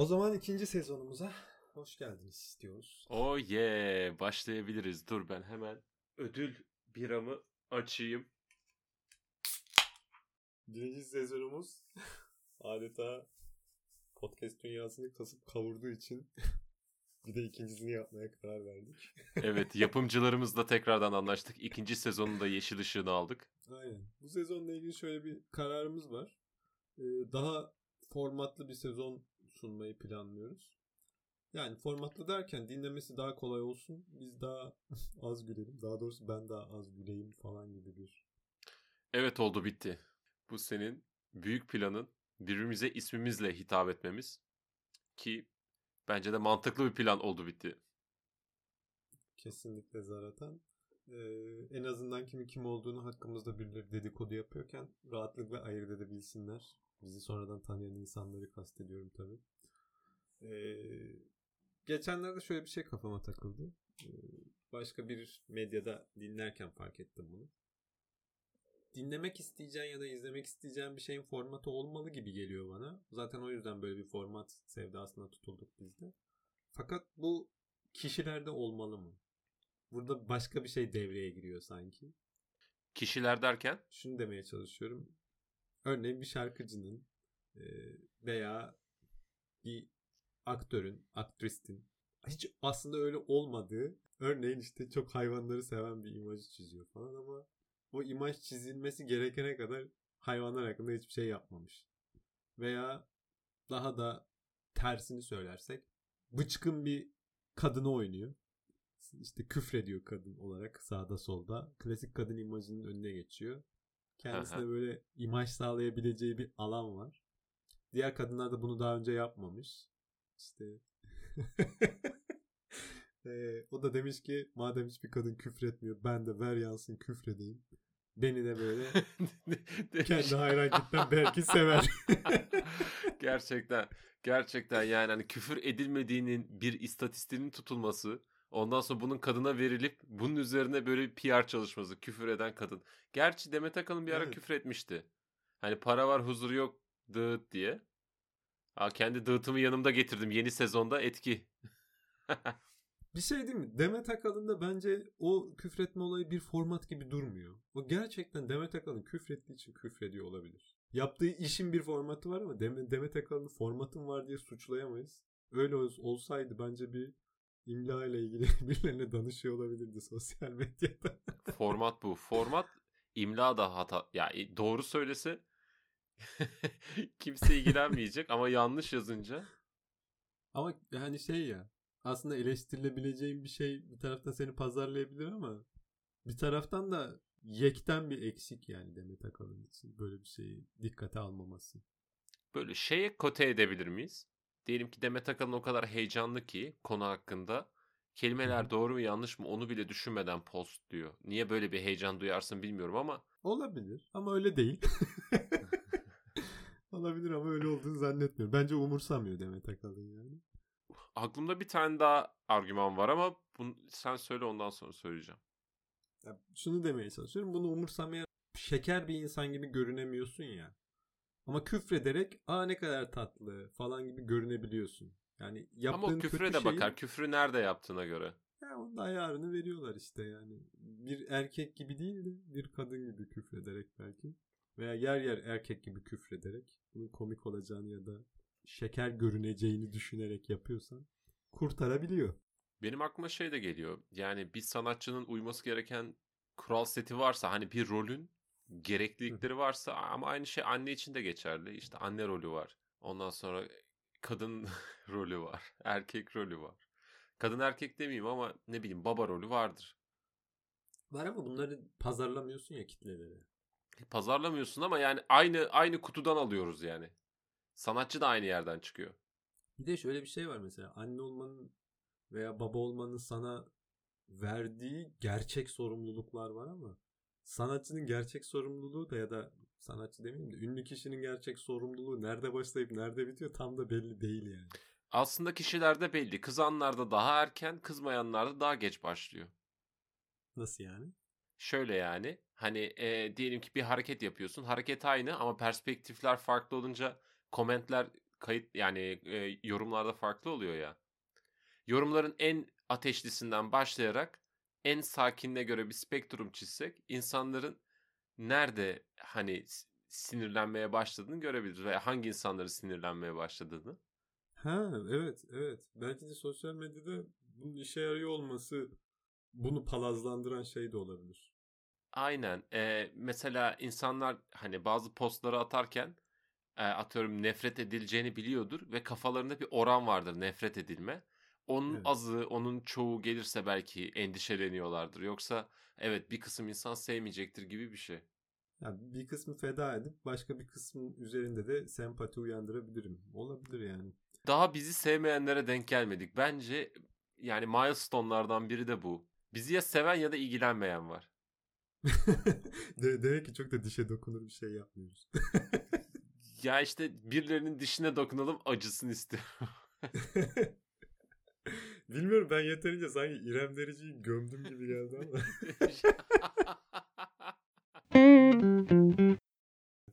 O zaman ikinci sezonumuza hoş geldiniz diyoruz. Oh yeah başlayabiliriz. Dur ben hemen ödül biramı açayım. Birinci sezonumuz adeta podcast dünyasını kasıp kavurduğu için bir de ikincisini yapmaya karar verdik. Evet yapımcılarımızla tekrardan anlaştık. İkinci sezonunda yeşil ışığını aldık. Aynen. Bu sezonla ilgili şöyle bir kararımız var. Ee, daha formatlı bir sezon sunmayı planlıyoruz. Yani formatlı derken dinlemesi daha kolay olsun. Biz daha az gülelim. Daha doğrusu ben daha az güleyim falan gibi bir. Evet oldu bitti. Bu senin büyük planın birbirimize ismimizle hitap etmemiz. Ki bence de mantıklı bir plan oldu bitti. Kesinlikle zaten. Ee, en azından kimin kim olduğunu hakkımızda birileri dedikodu yapıyorken rahatlıkla ayırt edebilsinler. Bizi sonradan tanıyan insanları kastediyorum tabii. Ee, geçenlerde şöyle bir şey kafama takıldı. Ee, başka bir medyada dinlerken fark ettim bunu. Dinlemek isteyeceğin ya da izlemek isteyeceğin bir şeyin formatı olmalı gibi geliyor bana. Zaten o yüzden böyle bir format sevdasına tutulduk biz de. Fakat bu kişilerde olmalı mı? Burada başka bir şey devreye giriyor sanki. Kişiler derken? Şunu demeye çalışıyorum. Örneğin bir şarkıcının e, veya bir aktörün, aktristin hiç aslında öyle olmadığı örneğin işte çok hayvanları seven bir imajı çiziyor falan ama o imaj çizilmesi gerekene kadar hayvanlar hakkında hiçbir şey yapmamış. Veya daha da tersini söylersek bıçkın bir kadını oynuyor. İşte küfrediyor kadın olarak sağda solda. Klasik kadın imajının önüne geçiyor. Kendisine böyle imaj sağlayabileceği bir alan var. Diğer kadınlar da bunu daha önce yapmamış. İşte e, o da demiş ki madem hiçbir kadın küfretmiyor ben de ver yansın küfredeyim. Beni de böyle kendi hayran belki sever. gerçekten gerçekten yani hani küfür edilmediğinin bir istatistiğinin tutulması Ondan sonra bunun kadına verilip bunun üzerine böyle bir PR çalışması. Küfür eden kadın. Gerçi Demet Akalın bir ara evet. küfür etmişti. Hani para var huzur yok dağıt diye. Aa, kendi dağıtımı yanımda getirdim. Yeni sezonda etki. bir şey değil mi? Demet Akalın'da bence o küfretme olayı bir format gibi durmuyor. O gerçekten Demet Akalın küfrettiği için küfrediyor olabilir. Yaptığı işin bir formatı var ama Demet Akalın'ın formatın var diye suçlayamayız. Öyle olsaydı bence bir imla ile ilgili birilerine danışıyor olabilirdi sosyal medyada. Format bu. Format imla da hata. Ya doğru söylese kimse ilgilenmeyecek ama yanlış yazınca. Ama yani şey ya aslında eleştirilebileceğin bir şey bir taraftan seni pazarlayabilir ama bir taraftan da yekten bir eksik yani Demet Akalın için böyle bir şeyi dikkate almaması. Böyle şeye kote edebilir miyiz? Diyelim ki Demet Akalın o kadar heyecanlı ki konu hakkında kelimeler doğru mu yanlış mı onu bile düşünmeden post diyor. Niye böyle bir heyecan duyarsın bilmiyorum ama. Olabilir ama öyle değil. Olabilir ama öyle olduğunu zannetmiyorum. Bence umursamıyor Demet Akalın yani. Aklımda bir tane daha argüman var ama bunu sen söyle ondan sonra söyleyeceğim. Ya şunu demeye çalışıyorum. Bunu umursamayan şeker bir insan gibi görünemiyorsun ya. Ama küfrederek aa ne kadar tatlı falan gibi görünebiliyorsun. Yani yaptığın Ama o küfre de şeyi... bakar. Küfrü nerede yaptığına göre. Ya onun da ayarını veriyorlar işte yani. Bir erkek gibi değil de bir kadın gibi küfrederek belki. Veya yer yer erkek gibi küfrederek. Bunun komik olacağını ya da şeker görüneceğini düşünerek yapıyorsan kurtarabiliyor. Benim aklıma şey de geliyor. Yani bir sanatçının uyması gereken kural seti varsa hani bir rolün gereklilikleri varsa ama aynı şey anne için de geçerli. İşte anne rolü var. Ondan sonra kadın rolü var. Erkek rolü var. Kadın erkek demeyeyim ama ne bileyim baba rolü vardır. Var ama bunları pazarlamıyorsun ya kitlelere. Pazarlamıyorsun ama yani aynı aynı kutudan alıyoruz yani. Sanatçı da aynı yerden çıkıyor. Bir de şöyle bir şey var mesela anne olmanın veya baba olmanın sana verdiği gerçek sorumluluklar var ama sanatçının gerçek sorumluluğu da ya da sanatçı demeyeyim de ünlü kişinin gerçek sorumluluğu nerede başlayıp nerede bitiyor tam da belli değil yani. Aslında kişilerde belli. Kızanlarda daha erken, kızmayanlarda daha geç başlıyor. Nasıl yani? Şöyle yani. Hani e, diyelim ki bir hareket yapıyorsun. Hareket aynı ama perspektifler farklı olunca komentler kayıt yani e, yorumlarda farklı oluyor ya. Yorumların en ateşlisinden başlayarak en sakinine göre bir spektrum çizsek insanların nerede hani sinirlenmeye başladığını görebiliriz veya hangi insanların sinirlenmeye başladığını. Ha evet evet. Belki de sosyal medyada bunun işe yarıyor olması bunu palazlandıran şey de olabilir. Aynen. Ee, mesela insanlar hani bazı postları atarken e, atıyorum nefret edileceğini biliyordur ve kafalarında bir oran vardır nefret edilme. Onun evet. azı, onun çoğu gelirse belki endişeleniyorlardır. Yoksa evet bir kısım insan sevmeyecektir gibi bir şey. Yani bir kısmı feda edip başka bir kısmın üzerinde de sempati uyandırabilirim. Olabilir yani. Daha bizi sevmeyenlere denk gelmedik. Bence yani milestone'lardan biri de bu. Bizi ya seven ya da ilgilenmeyen var. De demek ki çok da dişe dokunur bir şey yapmıyoruz. ya işte birilerinin dişine dokunalım acısını istiyorum. Bilmiyorum ben yeterince sanki İrem Derici'yi gömdüm gibi geldi ama.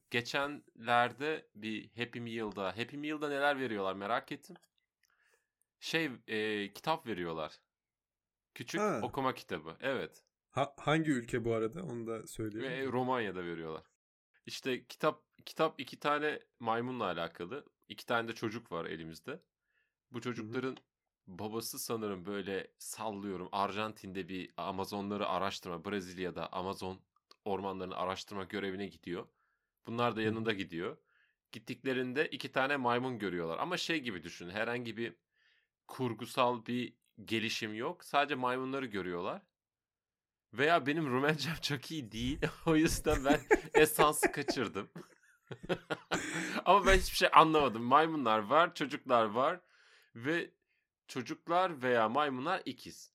Geçenlerde bir Happy Meal'da, Happy Meal'da neler veriyorlar merak ettim. Şey, e, kitap veriyorlar. Küçük ha. okuma kitabı. Evet. Ha, hangi ülke bu arada? Onu da söyleyeyim. Ve Romanya'da veriyorlar. İşte kitap kitap iki tane maymunla alakalı. İki tane de çocuk var elimizde. Bu çocukların Hı-hı. Babası sanırım böyle sallıyorum Arjantin'de bir Amazonları araştırma, Brezilya'da Amazon ormanlarını araştırma görevine gidiyor. Bunlar da yanında gidiyor. Gittiklerinde iki tane maymun görüyorlar. Ama şey gibi düşün. Herhangi bir kurgusal bir gelişim yok. Sadece maymunları görüyorlar. Veya benim Rumencem çok iyi değil. o yüzden ben esansı kaçırdım. Ama ben hiçbir şey anlamadım. Maymunlar var, çocuklar var ve çocuklar veya maymunlar ikiz.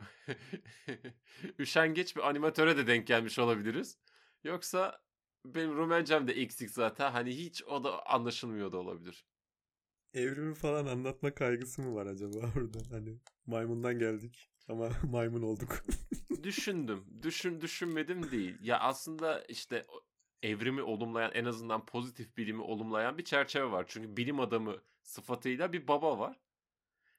Üşengeç bir animatöre de denk gelmiş olabiliriz. Yoksa benim Rumencem de eksik zaten. Hani hiç o da anlaşılmıyor da olabilir. Evrimi falan anlatma kaygısı mı var acaba orada? Hani maymundan geldik ama maymun olduk. Düşündüm. Düşün düşünmedim değil. Ya aslında işte evrimi olumlayan en azından pozitif bilimi olumlayan bir çerçeve var. Çünkü bilim adamı sıfatıyla bir baba var.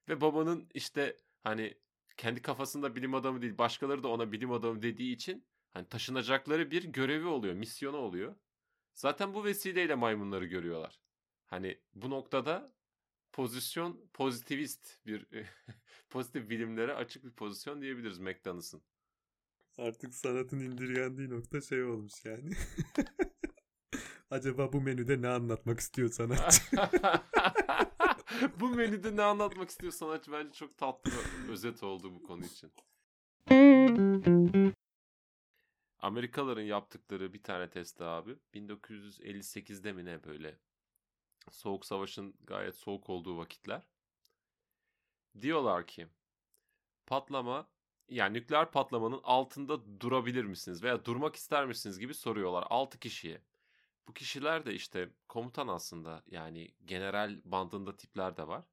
Ve babanın işte hani kendi kafasında bilim adamı değil başkaları da ona bilim adamı dediği için hani taşınacakları bir görevi oluyor, misyonu oluyor. Zaten bu vesileyle maymunları görüyorlar. Hani bu noktada pozisyon pozitivist bir pozitif bilimlere açık bir pozisyon diyebiliriz McDonald's'ın. Artık sanatın indirgendiği nokta şey olmuş yani. Acaba bu menüde ne anlatmak istiyor sanatçı? bu menüde ne anlatmak istiyor sanatçı bence çok tatlı bir özet oldu bu konu için. Amerikalıların yaptıkları bir tane test abi 1958'de mi ne böyle Soğuk Savaş'ın gayet soğuk olduğu vakitler. Diyorlar ki patlama yani nükleer patlamanın altında durabilir misiniz veya durmak ister misiniz gibi soruyorlar 6 kişiye. Bu kişiler de işte komutan aslında yani general bandında tipler de var.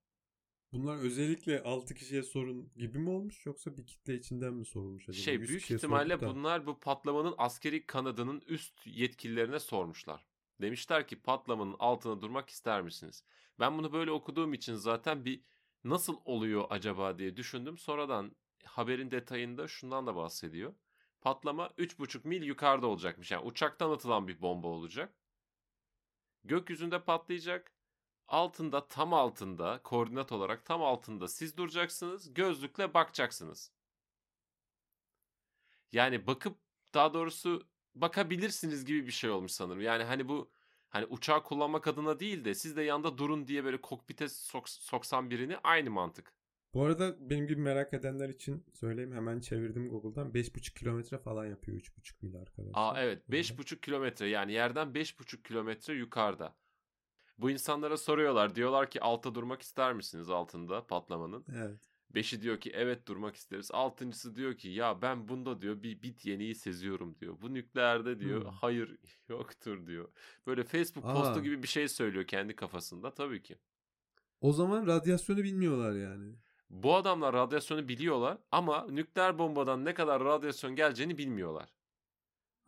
Bunlar özellikle 6 kişiye sorun gibi mi olmuş yoksa bir kitle içinden mi sorulmuş acaba? Şey büyük ihtimalle bunlar bu patlamanın askeri kanadının üst yetkililerine sormuşlar. Demişler ki patlamanın altına durmak ister misiniz? Ben bunu böyle okuduğum için zaten bir nasıl oluyor acaba diye düşündüm. Sonradan haberin detayında şundan da bahsediyor. Patlama 3,5 mil yukarıda olacakmış. Yani uçaktan atılan bir bomba olacak. Gökyüzünde patlayacak. Altında tam altında koordinat olarak tam altında siz duracaksınız. Gözlükle bakacaksınız. Yani bakıp daha doğrusu bakabilirsiniz gibi bir şey olmuş sanırım. Yani hani bu hani uçağı kullanmak adına değil de siz de yanda durun diye böyle kokpite sok, soksan birini aynı mantık. Bu arada benim gibi merak edenler için söyleyeyim hemen çevirdim Google'dan 5,5 kilometre falan yapıyor 3,5 mil arkadaşlar. Aa evet 5,5 kilometre yani yerden 5,5 kilometre yukarıda. Bu insanlara soruyorlar diyorlar ki altta durmak ister misiniz altında patlamanın? Evet. Beşi diyor ki evet durmak isteriz. Altıncısı diyor ki ya ben bunda diyor bir bit yeniyi seziyorum diyor. Bu nükleerde diyor hmm. hayır yoktur diyor. Böyle Facebook Aa. postu gibi bir şey söylüyor kendi kafasında tabii ki. O zaman radyasyonu bilmiyorlar yani. Bu adamlar radyasyonu biliyorlar ama nükleer bombadan ne kadar radyasyon geleceğini bilmiyorlar.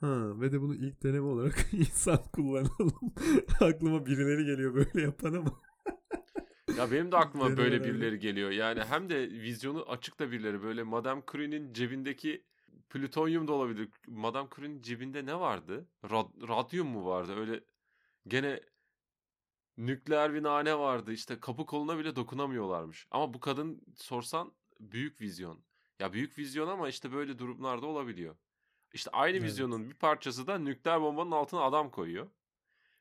Ha, ve de bunu ilk deneme olarak insan kullanalım. Aklıma birileri geliyor böyle yapan ama. Ya benim de aklıma böyle birileri geliyor. Yani hem de vizyonu açık da birileri böyle Madame Curie'nin cebindeki plütonyum da olabilir. Madame Curie'nin cebinde ne vardı? Rad- radyum mu vardı? Öyle gene nükleer bir nane vardı. İşte kapı koluna bile dokunamıyorlarmış. Ama bu kadın sorsan büyük vizyon. Ya büyük vizyon ama işte böyle durumlarda olabiliyor. İşte aynı evet. vizyonun bir parçası da nükleer bombanın altına adam koyuyor.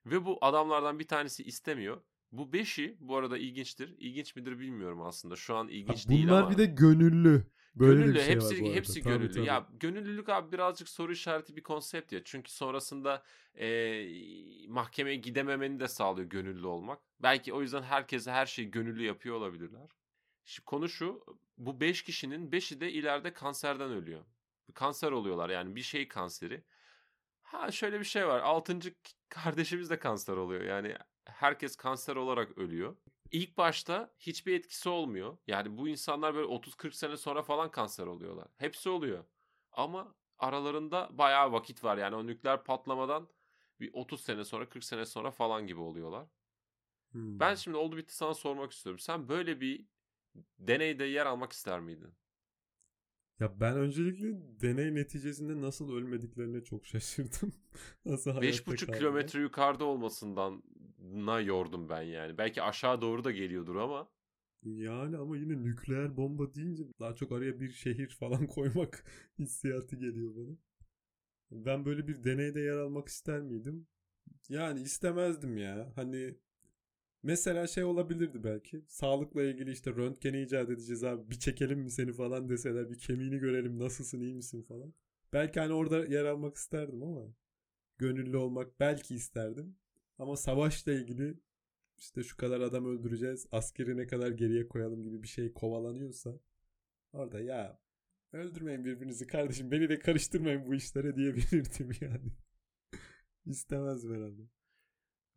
Ve bu adamlardan bir tanesi istemiyor. Bu beşi bu arada ilginçtir. İlginç midir bilmiyorum aslında. Şu an ilginç ha, değil ama. Bunlar bir de gönüllü. Böyle gönüllü şey hepsi hepsi tabii, gönüllü. tabii. Ya gönüllülük abi birazcık soru işareti bir konsept ya. Çünkü sonrasında e, mahkemeye gidememeni de sağlıyor gönüllü olmak. Belki o yüzden herkese her şeyi gönüllü yapıyor olabilirler. Şimdi konu şu. Bu 5 kişinin 5'i de ileride kanserden ölüyor. Kanser oluyorlar yani bir şey kanseri. Ha şöyle bir şey var. 6. kardeşimiz de kanser oluyor. Yani herkes kanser olarak ölüyor. İlk başta hiçbir etkisi olmuyor. Yani bu insanlar böyle 30-40 sene sonra falan kanser oluyorlar. Hepsi oluyor. Ama aralarında bayağı vakit var. Yani o nükleer patlamadan bir 30 sene sonra 40 sene sonra falan gibi oluyorlar. Hmm. Ben şimdi oldu bitti sana sormak istiyorum. Sen böyle bir deneyde yer almak ister miydin? Ya ben öncelikle deney neticesinde nasıl ölmediklerine çok şaşırdım. nasıl 5,5 kilometre yukarıda olmasından na yordum ben yani. Belki aşağı doğru da geliyordur ama. Yani ama yine nükleer bomba deyince daha çok araya bir şehir falan koymak hissiyatı geliyor bana. Ben böyle bir deneyde yer almak ister miydim? Yani istemezdim ya. Hani mesela şey olabilirdi belki. Sağlıkla ilgili işte röntgeni icat edeceğiz abi. Bir çekelim mi seni falan deseler. Bir kemiğini görelim nasılsın iyi misin falan. Belki hani orada yer almak isterdim ama gönüllü olmak belki isterdim. Ama savaşla ilgili işte şu kadar adam öldüreceğiz, askeri ne kadar geriye koyalım gibi bir şey kovalanıyorsa orada ya öldürmeyin birbirinizi kardeşim beni de karıştırmayın bu işlere diyebilirdim yani. İstemez herhalde.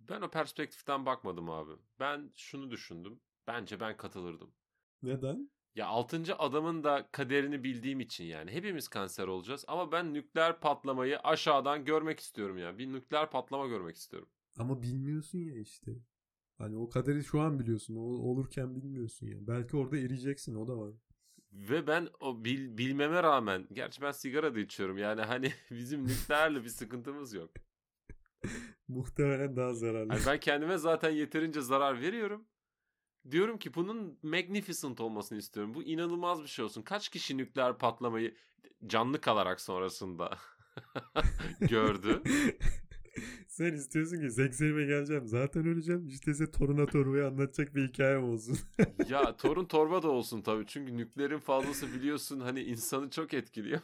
Ben o perspektiften bakmadım abi. Ben şunu düşündüm. Bence ben katılırdım. Neden? Ya altıncı adamın da kaderini bildiğim için yani. Hepimiz kanser olacağız ama ben nükleer patlamayı aşağıdan görmek istiyorum ya. Bir nükleer patlama görmek istiyorum. Ama bilmiyorsun ya işte. Hani o kaderi şu an biliyorsun. O olurken bilmiyorsun ya. Belki orada eriyeceksin o da var. Ve ben o bil, bilmeme rağmen gerçi ben sigara da içiyorum yani hani bizim nükleerle bir sıkıntımız yok. Muhtemelen daha zararlı. Yani ben kendime zaten yeterince zarar veriyorum. Diyorum ki bunun magnificent olmasını istiyorum. Bu inanılmaz bir şey olsun. Kaç kişi nükleer patlamayı canlı kalarak sonrasında gördü? Sen istiyorsun ki sekserime geleceğim. Zaten öleceğim. İşte size toruna torbayı anlatacak bir hikayem olsun. ya torun torba da olsun tabii. Çünkü nükleerin fazlası biliyorsun hani insanı çok etkiliyor.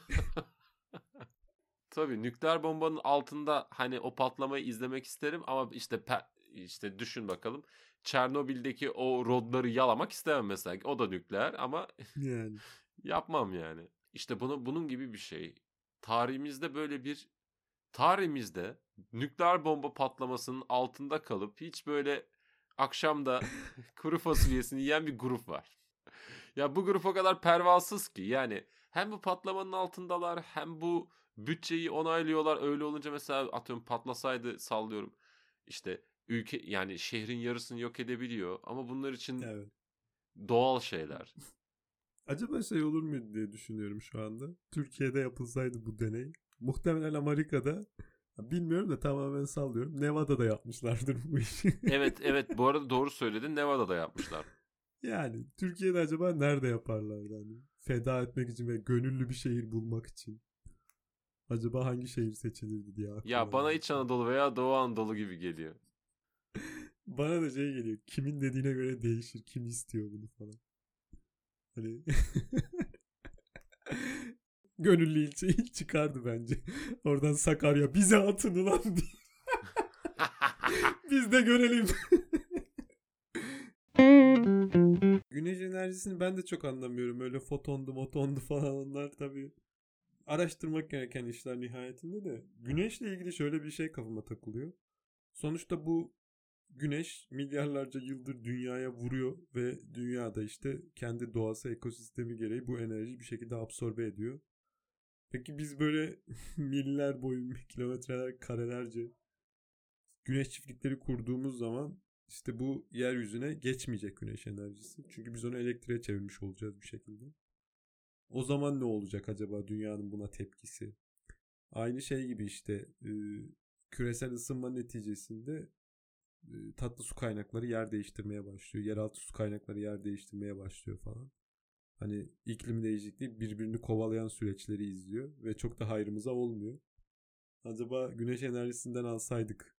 Tabii nükleer bombanın altında hani o patlamayı izlemek isterim ama işte işte düşün bakalım. Çernobil'deki o rodları yalamak istemem mesela. O da nükleer ama yani yapmam yani. İşte bunu bunun gibi bir şey. Tarihimizde böyle bir tarihimizde nükleer bomba patlamasının altında kalıp hiç böyle akşamda kuru fasulyesini yiyen bir grup var. ya bu grup o kadar pervasız ki yani hem bu patlamanın altındalar hem bu bütçeyi onaylıyorlar. Öyle olunca mesela atıyorum patlasaydı sallıyorum işte ülke yani şehrin yarısını yok edebiliyor ama bunlar için evet. doğal şeyler. Acaba şey olur mu diye düşünüyorum şu anda. Türkiye'de yapılsaydı bu deney. Muhtemelen Amerika'da Bilmiyorum da tamamen sallıyorum. Nevada'da yapmışlardır bu işi. evet evet bu arada doğru söyledin. Nevada'da yapmışlar. Yani Türkiye'de acaba nerede yaparlardı hani? Feda etmek için ve gönüllü bir şehir bulmak için. Acaba hangi şehir seçilirdi diye Ya bana İç Anadolu veya Doğu Anadolu gibi geliyor. bana da şey geliyor. Kimin dediğine göre değişir. Kim istiyor bunu falan. Hani gönüllü ilçe ilk çıkardı bence. Oradan Sakarya bize atın ulan diye. Biz de görelim. Güneş enerjisini ben de çok anlamıyorum. Öyle fotondu motondu falan onlar tabii. Araştırmak gereken işler nihayetinde de. Güneşle ilgili şöyle bir şey kafama takılıyor. Sonuçta bu güneş milyarlarca yıldır dünyaya vuruyor ve dünyada işte kendi doğası ekosistemi gereği bu enerjiyi bir şekilde absorbe ediyor. Peki biz böyle miller boyu kilometreler karelerce güneş çiftlikleri kurduğumuz zaman işte bu yeryüzüne geçmeyecek güneş enerjisi. Çünkü biz onu elektriğe çevirmiş olacağız bir şekilde. O zaman ne olacak acaba dünyanın buna tepkisi? Aynı şey gibi işte e, küresel ısınma neticesinde e, tatlı su kaynakları yer değiştirmeye başlıyor. Yeraltı su kaynakları yer değiştirmeye başlıyor falan. Hani iklim değişikliği birbirini kovalayan süreçleri izliyor ve çok da hayrımıza olmuyor. Acaba güneş enerjisinden alsaydık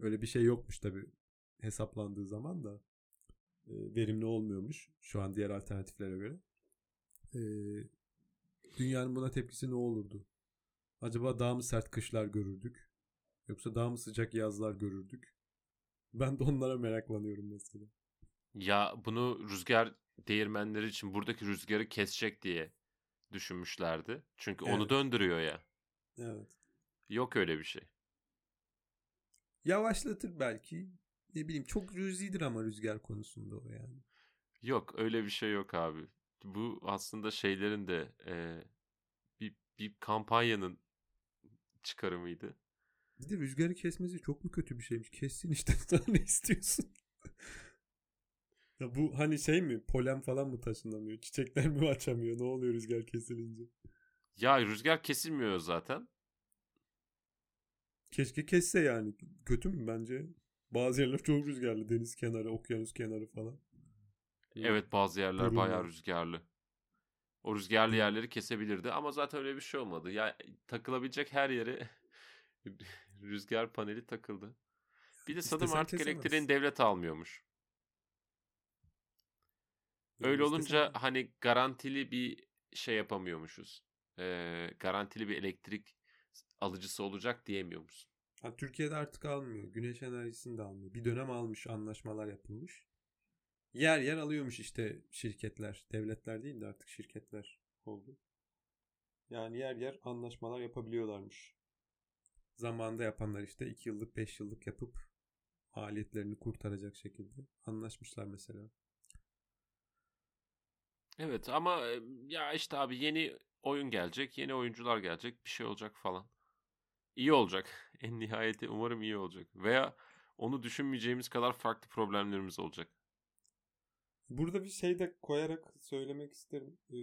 öyle bir şey yokmuş tabi hesaplandığı zaman da e, verimli olmuyormuş şu an diğer alternatiflere göre. E, dünyanın buna tepkisi ne olurdu? Acaba daha mı sert kışlar görürdük? Yoksa daha mı sıcak yazlar görürdük? Ben de onlara meraklanıyorum mesela. Ya bunu rüzgar değirmenleri için buradaki rüzgarı kesecek diye düşünmüşlerdi. Çünkü onu Evet. döndürüyor ya. Evet. Yok öyle bir şey. Yavaşlatır belki. Ne bileyim çok rüzidir ama rüzgar konusunda o yani. Yok öyle bir şey yok abi. Bu aslında şeylerin de e, bir, bir kampanyanın çıkarımıydı. Bir de rüzgarı kesmesi çok mu kötü bir şeymiş? Kessin işte daha ne istiyorsun? ya bu hani şey mi? Polen falan mı taşınamıyor? Çiçekler mi açamıyor? Ne oluyor rüzgar kesilince? Ya rüzgar kesilmiyor zaten. Keşke kesse yani. Kötü mü bence? Bazı yerler çok rüzgarlı. Deniz kenarı, okyanus kenarı falan. Evet bazı yerler Durumda. bayağı rüzgarlı. O rüzgarlı yerleri kesebilirdi ama zaten öyle bir şey olmadı. Ya takılabilecek her yere rüzgar paneli takıldı. Bir de sanırım İstesen artık kesemez. elektriğin devlet almıyormuş. Öyle olunca istesen- hani garantili bir şey yapamıyormuşuz. Ee, garantili bir elektrik alıcısı olacak diyemiyormuşsun. Ha, Türkiye'de artık almıyor. Güneş enerjisini de almıyor. Bir dönem almış, anlaşmalar yapılmış. Yer yer alıyormuş işte şirketler. Devletler değil de artık şirketler oldu. Yani yer yer anlaşmalar yapabiliyorlarmış. Zamanında yapanlar işte 2 yıllık 5 yıllık yapıp maliyetlerini kurtaracak şekilde anlaşmışlar mesela. Evet ama e, ya işte abi yeni oyun gelecek, yeni oyuncular gelecek, bir şey olacak falan. İyi olacak. En nihayeti umarım iyi olacak. Veya onu düşünmeyeceğimiz kadar farklı problemlerimiz olacak. Burada bir şey de koyarak söylemek isterim. Ee,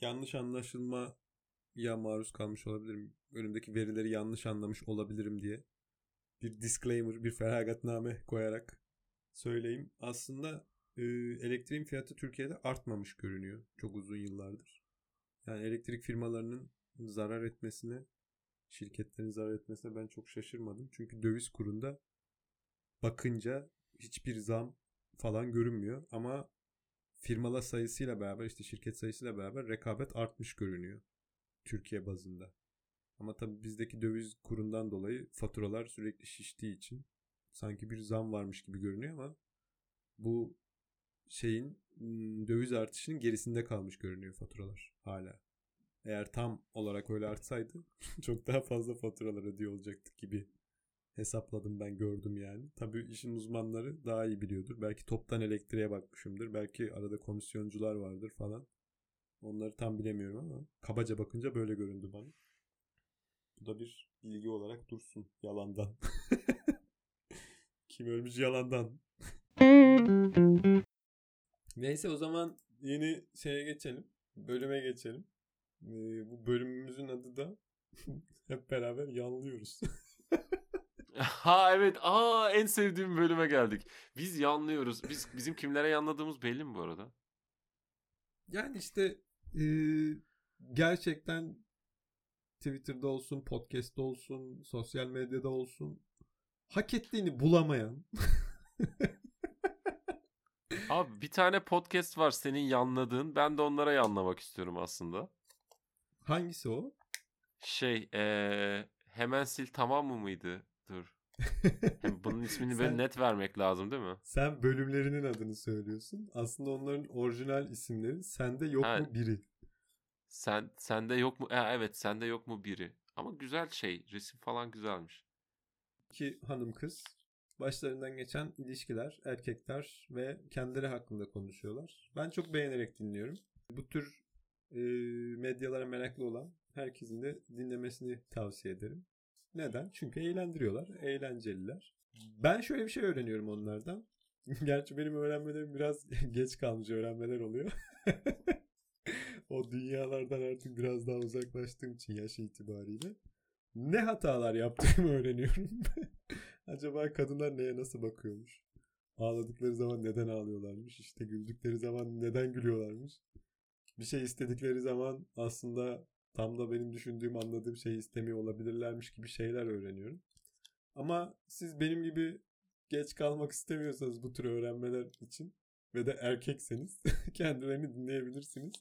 yanlış anlaşılmaya maruz kalmış olabilirim. Önümdeki verileri yanlış anlamış olabilirim diye. Bir disclaimer, bir feragatname koyarak söyleyeyim. Aslında e, elektriğin fiyatı Türkiye'de artmamış görünüyor çok uzun yıllardır. Yani elektrik firmalarının zarar etmesine, şirketlerin zarar etmesine ben çok şaşırmadım. Çünkü döviz kurunda bakınca hiçbir zam falan görünmüyor ama firmalar sayısıyla beraber işte şirket sayısıyla beraber rekabet artmış görünüyor Türkiye bazında. Ama tabii bizdeki döviz kurundan dolayı faturalar sürekli şiştiği için sanki bir zam varmış gibi görünüyor ama bu şeyin döviz artışının gerisinde kalmış görünüyor faturalar hala. Eğer tam olarak öyle artsaydı çok daha fazla faturalar ödüyor olacaktık gibi hesapladım ben gördüm yani. Tabii işin uzmanları daha iyi biliyordur. Belki toptan elektriğe bakmışımdır. Belki arada komisyoncular vardır falan. Onları tam bilemiyorum ama kabaca bakınca böyle göründü bana. Bu da bir bilgi olarak dursun yalandan. Kim ölmüş yalandan. Neyse o zaman yeni şeye geçelim. Bölüme geçelim. Ee, bu bölümümüzün adı da hep beraber yanlıyoruz. Ha evet. Aa en sevdiğim bölüme geldik. Biz yanlıyoruz. Biz bizim kimlere yanladığımız belli mi bu arada? Yani işte e, gerçekten Twitter'da olsun, podcast'ta olsun, sosyal medyada olsun hak ettiğini bulamayan Abi bir tane podcast var senin yanladığın. Ben de onlara yanlamak istiyorum aslında. hangisi o? Şey eee, hemen sil tamam mı mıydı? Dur. Bunun ismini böyle net vermek lazım değil mi? Sen bölümlerinin adını söylüyorsun. Aslında onların orijinal isimleri sende yok Ha. mu biri. Sen sende yok mu? E, evet sende yok mu biri? Ama güzel şey. Resim falan güzelmiş. İki hanım kız başlarından geçen ilişkiler, erkekler ve kendileri hakkında konuşuyorlar. Ben çok beğenerek dinliyorum. Bu tür e, medyalara meraklı olan herkesin de dinlemesini tavsiye ederim. Neden? Çünkü eğlendiriyorlar. Eğlenceliler. Ben şöyle bir şey öğreniyorum onlardan. Gerçi benim öğrenmelerim biraz geç kalmış öğrenmeler oluyor. o dünyalardan artık biraz daha uzaklaştığım için yaş itibariyle. Ne hatalar yaptığımı öğreniyorum. Acaba kadınlar neye nasıl bakıyormuş? Ağladıkları zaman neden ağlıyorlarmış? İşte güldükleri zaman neden gülüyorlarmış? Bir şey istedikleri zaman aslında tam da benim düşündüğüm, anladığım şeyi istemiyor olabilirlermiş gibi şeyler öğreniyorum. Ama siz benim gibi geç kalmak istemiyorsanız bu tür öğrenmeler için ve de erkekseniz kendilerini dinleyebilirsiniz.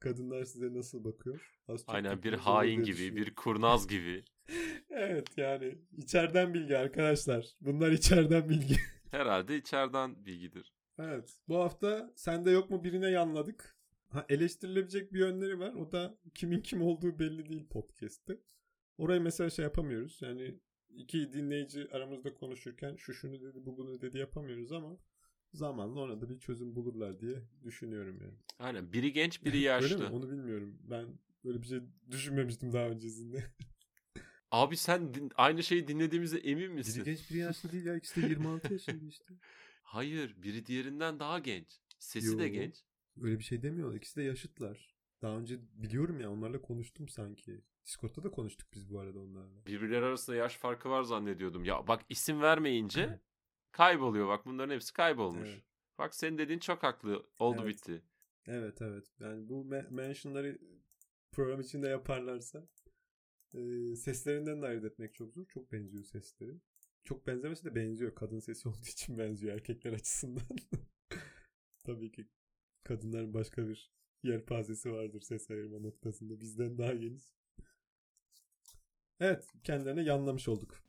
Kadınlar size nasıl bakıyor? Az Aynen bir hain gibi, bir kurnaz gibi. Evet yani içeriden bilgi arkadaşlar. Bunlar içeriden bilgi. Herhalde içeriden bilgidir. Evet. Bu hafta sende yok mu birine yanladık. Ha, eleştirilebilecek bir yönleri var. O da kimin kim olduğu belli değil podcast'te. Orayı mesela şey yapamıyoruz. Yani iki dinleyici aramızda konuşurken şu şunu dedi bu bunu dedi yapamıyoruz ama zamanla ona da bir çözüm bulurlar diye düşünüyorum yani. Aynen biri genç biri Öyle yaşlı. mi? Onu bilmiyorum. Ben böyle bir şey düşünmemiştim daha öncesinde. Abi sen din- aynı şeyi dinlediğimize emin biri misin? genç biri yaşlı değil ya. İkisi de 26 yaşında işte. Hayır biri diğerinden daha genç. Sesi de Yo. genç. Öyle bir şey demiyor. İkisi de yaşıtlar. Daha önce biliyorum ya onlarla konuştum sanki. Discord'da da konuştuk biz bu arada onlarla. Birbirleri arasında yaş farkı var zannediyordum. Ya bak isim vermeyince kayboluyor. Bak bunların hepsi kaybolmuş. Evet. Bak senin dediğin çok haklı. Oldu Evet. bitti. Evet evet. Yani bu me- mentionları program içinde yaparlarsa e, seslerinden de ayırt etmek çok zor. Çok benziyor sesleri. Çok benzemesi de benziyor. Kadın sesi olduğu için benziyor erkekler açısından. Tabii ki kadınların başka bir yelpazesi vardır ses ayırma noktasında. Bizden daha geniş. Evet. Kendilerine yanlamış olduk.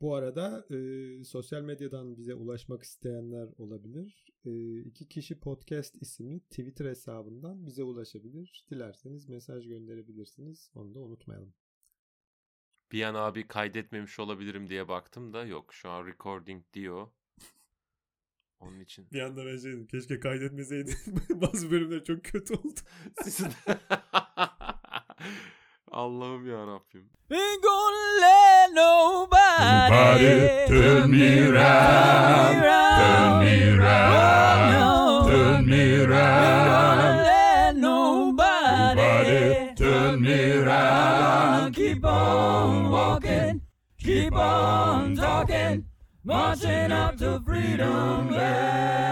Bu arada e, sosyal medyadan bize ulaşmak isteyenler olabilir. E, iki kişi podcast isimli Twitter hesabından bize ulaşabilir. Dilerseniz mesaj gönderebilirsiniz. Onu da unutmayalım. Bir an abi kaydetmemiş olabilirim diye baktım da yok. Şu an recording diyor. Onun için. Bir anda ben şey dedim. Keşke kaydetmeseydim. Bazı bölümler çok kötü oldu. Sizin... Allah'ım ya Rabbim. Ain't gonna let nobody, Nobody turn me round, freedom land.